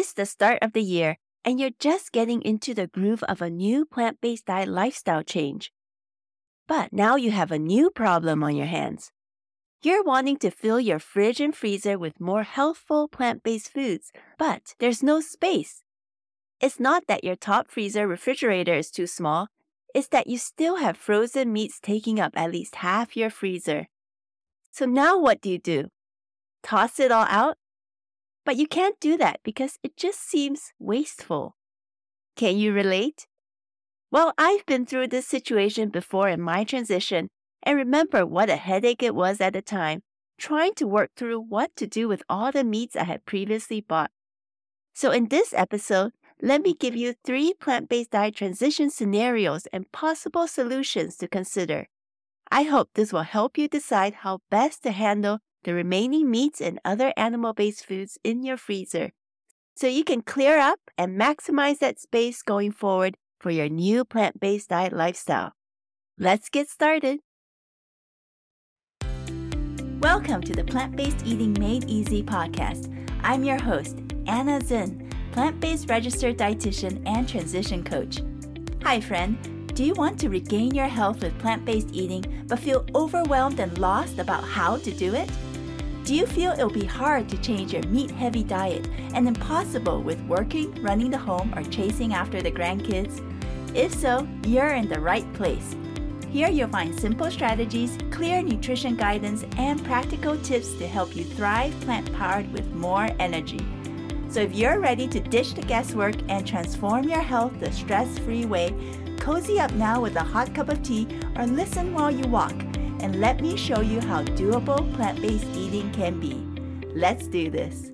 It's the start of the year, and you're just getting into the groove of a new plant based diet lifestyle change. But now you have a new problem on your hands. You're wanting to fill your fridge and freezer with more healthful plant based foods, but there's no space. It's not that your top freezer refrigerator is too small, it's that you still have frozen meats taking up at least half your freezer. So now what do you do? Toss it all out? But you can't do that because it just seems wasteful. Can you relate? Well, I've been through this situation before in my transition and remember what a headache it was at the time, trying to work through what to do with all the meats I had previously bought. So, in this episode, let me give you three plant based diet transition scenarios and possible solutions to consider. I hope this will help you decide how best to handle the remaining meats and other animal based foods in your freezer so you can clear up and maximize that space going forward for your new plant based diet lifestyle. Let's get started. Welcome to the Plant Based Eating Made Easy podcast. I'm your host, Anna Zinn, plant based registered dietitian and transition coach. Hi, friend. Do you want to regain your health with plant based eating but feel overwhelmed and lost about how to do it? Do you feel it'll be hard to change your meat heavy diet and impossible with working, running the home, or chasing after the grandkids? If so, you're in the right place. Here you'll find simple strategies, clear nutrition guidance, and practical tips to help you thrive plant powered with more energy. So if you're ready to ditch the guesswork and transform your health the stress free way, cozy up now with a hot cup of tea or listen while you walk, and let me show you how doable plant based eating can be. Let's do this.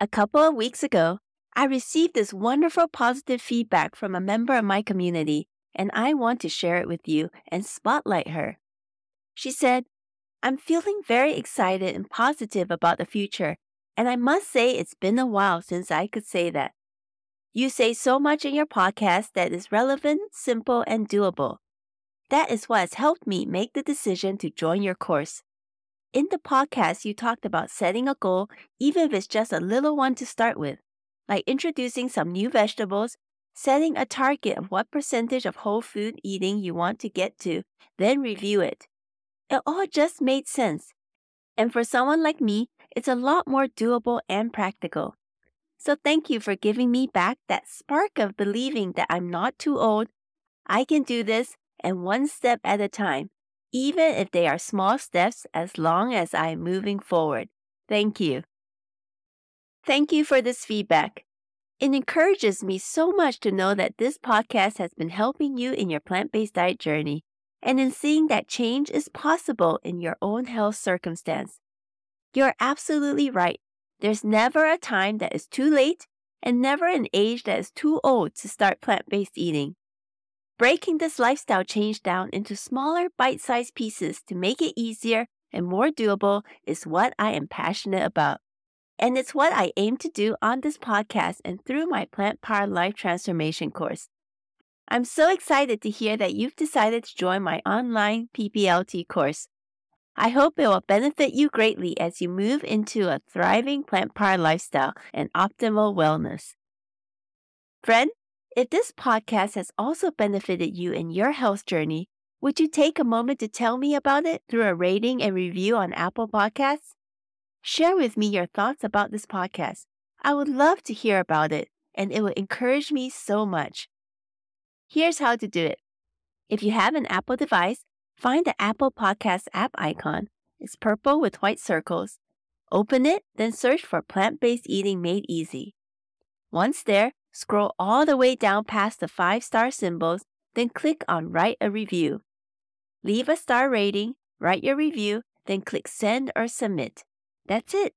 A couple of weeks ago, I received this wonderful positive feedback from a member of my community, and I want to share it with you and spotlight her. She said, I'm feeling very excited and positive about the future, and I must say it's been a while since I could say that. You say so much in your podcast that is relevant, simple, and doable. That is what has helped me make the decision to join your course. In the podcast, you talked about setting a goal, even if it's just a little one to start with like introducing some new vegetables, setting a target of what percentage of whole food eating you want to get to, then review it. It all just made sense. And for someone like me, it's a lot more doable and practical. So thank you for giving me back that spark of believing that I'm not too old. I can do this and one step at a time, even if they are small steps as long as I am moving forward. Thank you. Thank you for this feedback. It encourages me so much to know that this podcast has been helping you in your plant based diet journey and in seeing that change is possible in your own health circumstance. You're absolutely right. There's never a time that is too late and never an age that is too old to start plant based eating. Breaking this lifestyle change down into smaller bite sized pieces to make it easier and more doable is what I am passionate about. And it's what I aim to do on this podcast and through my Plant Power Life Transformation course. I'm so excited to hear that you've decided to join my online PPLT course. I hope it will benefit you greatly as you move into a thriving plant power lifestyle and optimal wellness. Friend, if this podcast has also benefited you in your health journey, would you take a moment to tell me about it through a rating and review on Apple Podcasts? Share with me your thoughts about this podcast. I would love to hear about it, and it will encourage me so much. Here's how to do it. If you have an Apple device, find the Apple Podcast app icon. It's purple with white circles. Open it, then search for plant based eating made easy. Once there, scroll all the way down past the five star symbols, then click on Write a Review. Leave a star rating, write your review, then click Send or Submit. That's it.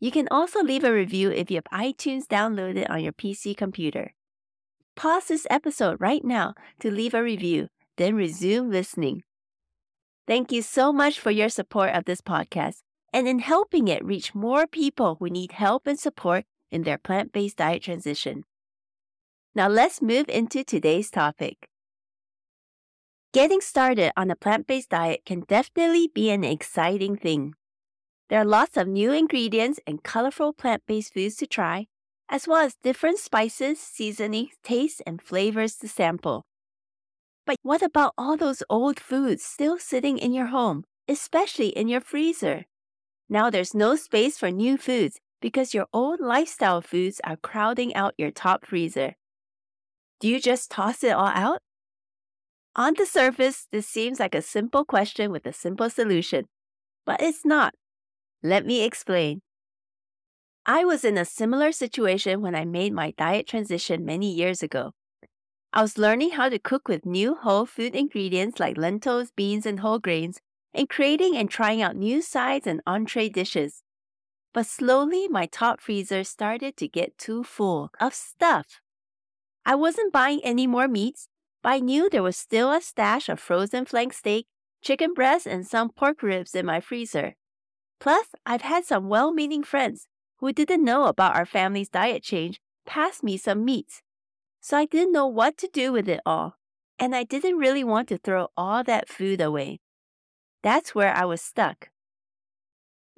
You can also leave a review if you have iTunes downloaded on your PC computer. Pause this episode right now to leave a review, then resume listening. Thank you so much for your support of this podcast and in helping it reach more people who need help and support in their plant based diet transition. Now let's move into today's topic. Getting started on a plant based diet can definitely be an exciting thing. There are lots of new ingredients and colorful plant based foods to try, as well as different spices, seasonings, tastes, and flavors to sample. But what about all those old foods still sitting in your home, especially in your freezer? Now there's no space for new foods because your old lifestyle foods are crowding out your top freezer. Do you just toss it all out? On the surface, this seems like a simple question with a simple solution, but it's not. Let me explain. I was in a similar situation when I made my diet transition many years ago. I was learning how to cook with new whole food ingredients like lentils, beans, and whole grains, and creating and trying out new sides and entree dishes. But slowly, my top freezer started to get too full of stuff. I wasn't buying any more meats, but I knew there was still a stash of frozen flank steak, chicken breasts, and some pork ribs in my freezer. Plus, I've had some well meaning friends who didn't know about our family's diet change pass me some meats so I didn't know what to do with it all, and I didn't really want to throw all that food away. That's where I was stuck.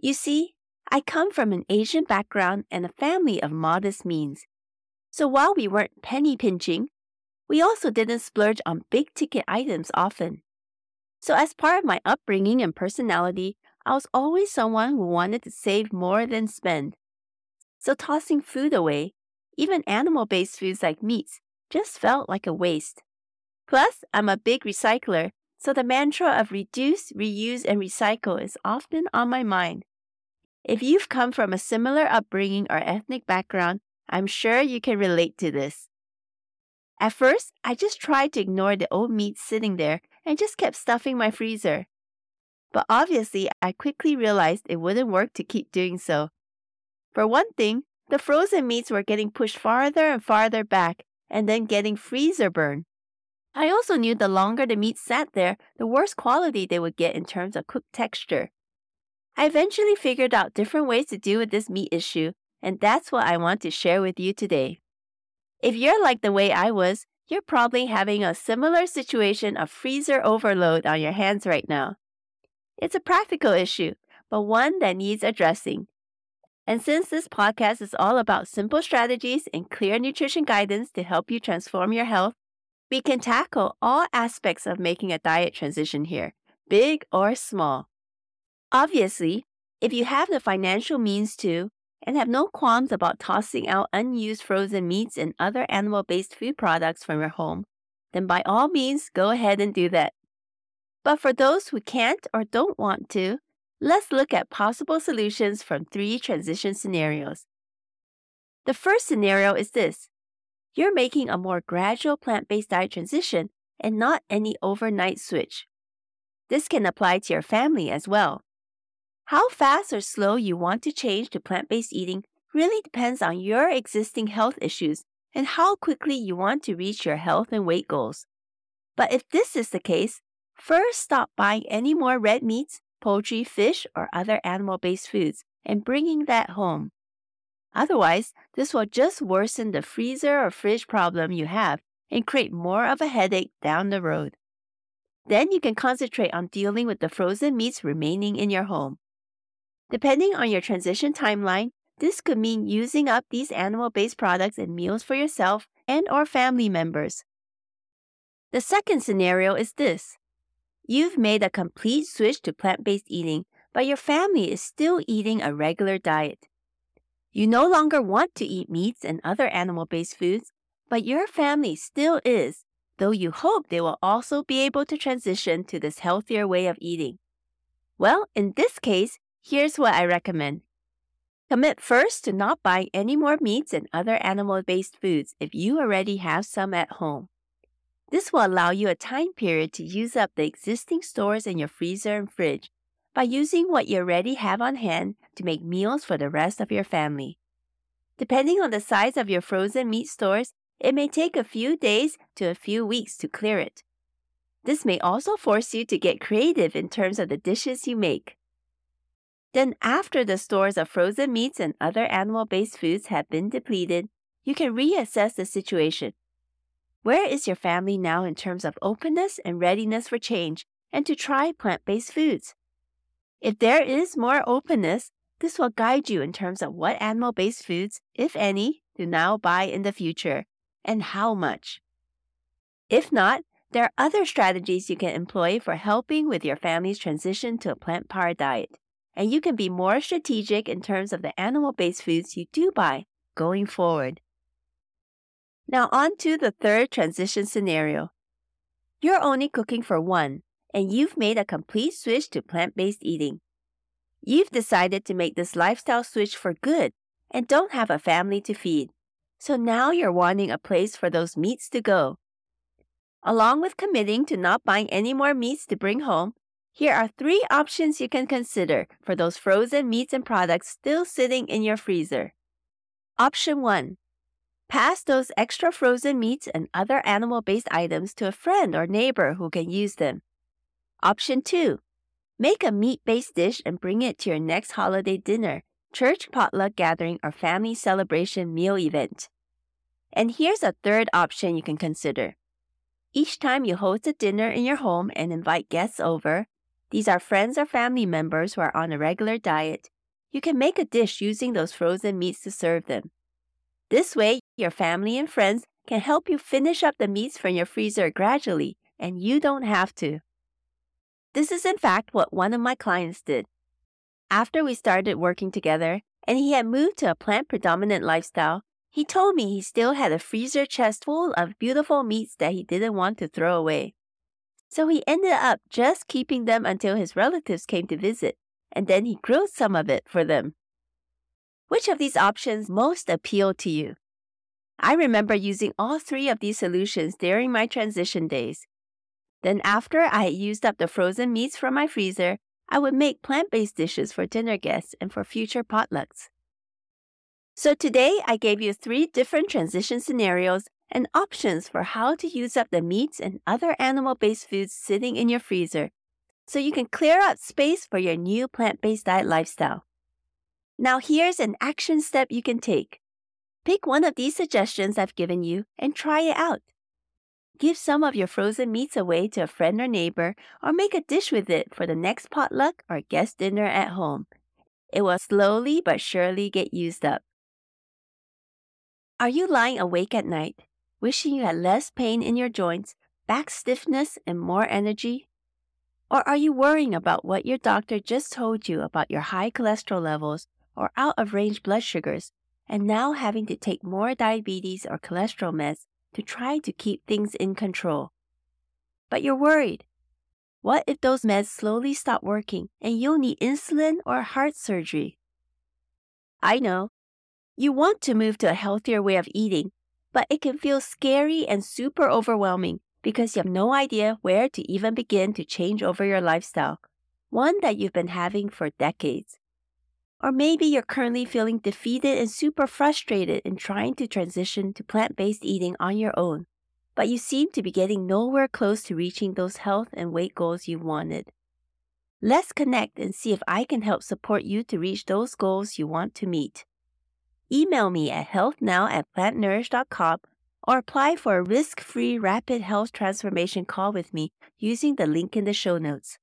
You see, I come from an Asian background and a family of modest means. So while we weren't penny pinching, we also didn't splurge on big ticket items often. So, as part of my upbringing and personality, I was always someone who wanted to save more than spend. So, tossing food away even animal based foods like meats, just felt like a waste. Plus, I'm a big recycler, so the mantra of reduce, reuse, and recycle is often on my mind. If you've come from a similar upbringing or ethnic background, I'm sure you can relate to this. At first, I just tried to ignore the old meat sitting there and just kept stuffing my freezer. But obviously, I quickly realized it wouldn't work to keep doing so. For one thing, the frozen meats were getting pushed farther and farther back and then getting freezer burn. I also knew the longer the meat sat there, the worse quality they would get in terms of cooked texture. I eventually figured out different ways to deal with this meat issue, and that's what I want to share with you today. If you're like the way I was, you're probably having a similar situation of freezer overload on your hands right now. It's a practical issue, but one that needs addressing. And since this podcast is all about simple strategies and clear nutrition guidance to help you transform your health, we can tackle all aspects of making a diet transition here, big or small. Obviously, if you have the financial means to and have no qualms about tossing out unused frozen meats and other animal based food products from your home, then by all means go ahead and do that. But for those who can't or don't want to, Let's look at possible solutions from three transition scenarios. The first scenario is this you're making a more gradual plant based diet transition and not any overnight switch. This can apply to your family as well. How fast or slow you want to change to plant based eating really depends on your existing health issues and how quickly you want to reach your health and weight goals. But if this is the case, first stop buying any more red meats poultry, fish, or other animal based foods and bringing that home. Otherwise, this will just worsen the freezer or fridge problem you have and create more of a headache down the road. Then you can concentrate on dealing with the frozen meats remaining in your home. Depending on your transition timeline, this could mean using up these animal-based products and meals for yourself and or family members. The second scenario is this. You've made a complete switch to plant based eating, but your family is still eating a regular diet. You no longer want to eat meats and other animal based foods, but your family still is, though you hope they will also be able to transition to this healthier way of eating. Well, in this case, here's what I recommend. Commit first to not buying any more meats and other animal based foods if you already have some at home. This will allow you a time period to use up the existing stores in your freezer and fridge by using what you already have on hand to make meals for the rest of your family. Depending on the size of your frozen meat stores, it may take a few days to a few weeks to clear it. This may also force you to get creative in terms of the dishes you make. Then, after the stores of frozen meats and other animal based foods have been depleted, you can reassess the situation where is your family now in terms of openness and readiness for change and to try plant based foods? If there is more openness, this will guide you in terms of what animal based foods, if any, to now buy in the future and how much. If not, there are other strategies you can employ for helping with your family's transition to a plant powered diet, and you can be more strategic in terms of the animal based foods you do buy going forward. Now, on to the third transition scenario. You're only cooking for one, and you've made a complete switch to plant based eating. You've decided to make this lifestyle switch for good and don't have a family to feed. So now you're wanting a place for those meats to go Along with committing to not buying any more meats to bring home, here are three options you can consider for those frozen meats and products still sitting in your freezer. Option 1. Pass those extra frozen meats and other animal based items to a friend or neighbor who can use them. Option 2. Make a meat based dish and bring it to your next holiday dinner, church potluck gathering, or family celebration meal event. And here's a third option you can consider each time you host a dinner in your home and invite guests over, these are friends or family members who are on a regular diet, you can make a dish using those frozen meats to serve them. This way, your family and friends can help you finish up the meats from your freezer gradually, and you don't have to. This is in fact what one of my clients did. After we started working together, and he had moved to a plant predominant lifestyle, he told me he still had a freezer chest full of beautiful meats that he didn't want to throw away. So he ended up just keeping them until his relatives came to visit, and then he grilled some of it for them. Which of these options most appealed to you? I remember using all three of these solutions during my transition days. Then, after I had used up the frozen meats from my freezer, I would make plant based dishes for dinner guests and for future potlucks. So today I gave you three different transition scenarios and options for how to use up the meats and other animal based foods sitting in your freezer so you can clear out space for your new plant based diet lifestyle. Now, here's an action step you can take. Pick one of these suggestions I've given you and try it out. Give some of your frozen meats away to a friend or neighbor, or make a dish with it for the next potluck or guest dinner at home. It will slowly but surely get used up. Are you lying awake at night, wishing you had less pain in your joints, back stiffness, and more energy? Or are you worrying about what your doctor just told you about your high cholesterol levels or out of range blood sugars, and now having to take more diabetes or cholesterol meds to try to keep things in control? But you're worried. What if those meds slowly stop working and you'll need insulin or heart surgery? I know you want to move to a healthier way of eating, but it can feel scary and super overwhelming because you have no idea where to even begin to change over your lifestyle, one that you've been having for decades. Or maybe you're currently feeling defeated and super frustrated in trying to transition to plant based eating on your own, but you seem to be getting nowhere close to reaching those health and weight goals you wanted. Let's connect and see if I can help support you to reach those goals you want to meet email me at healthnow at plantnourished.com or apply for a risk free rapid health transformation call with me using the link in the show notes.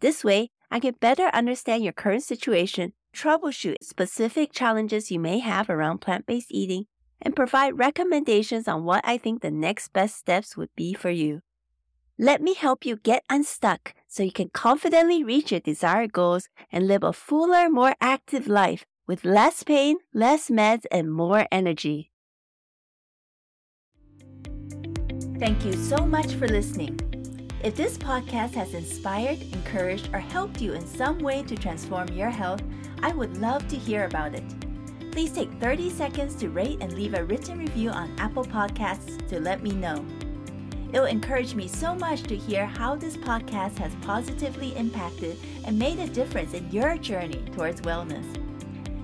This way, I can better understand your current situation, troubleshoot specific challenges you may have around plant based eating, and provide recommendations on what I think the next best steps would be for you. Let me help you get unstuck so you can confidently reach your desired goals and live a fuller, more active life with less pain, less meds, and more energy. Thank you so much for listening. If this podcast has inspired, encouraged, or helped you in some way to transform your health, I would love to hear about it. Please take 30 seconds to rate and leave a written review on Apple Podcasts to let me know. It will encourage me so much to hear how this podcast has positively impacted and made a difference in your journey towards wellness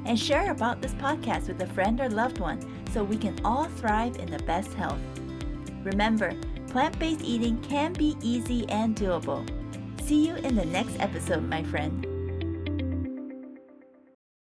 and share about this podcast with a friend or loved one so we can all thrive in the best health. Remember, plant based eating can be easy and doable. See you in the next episode, my friend.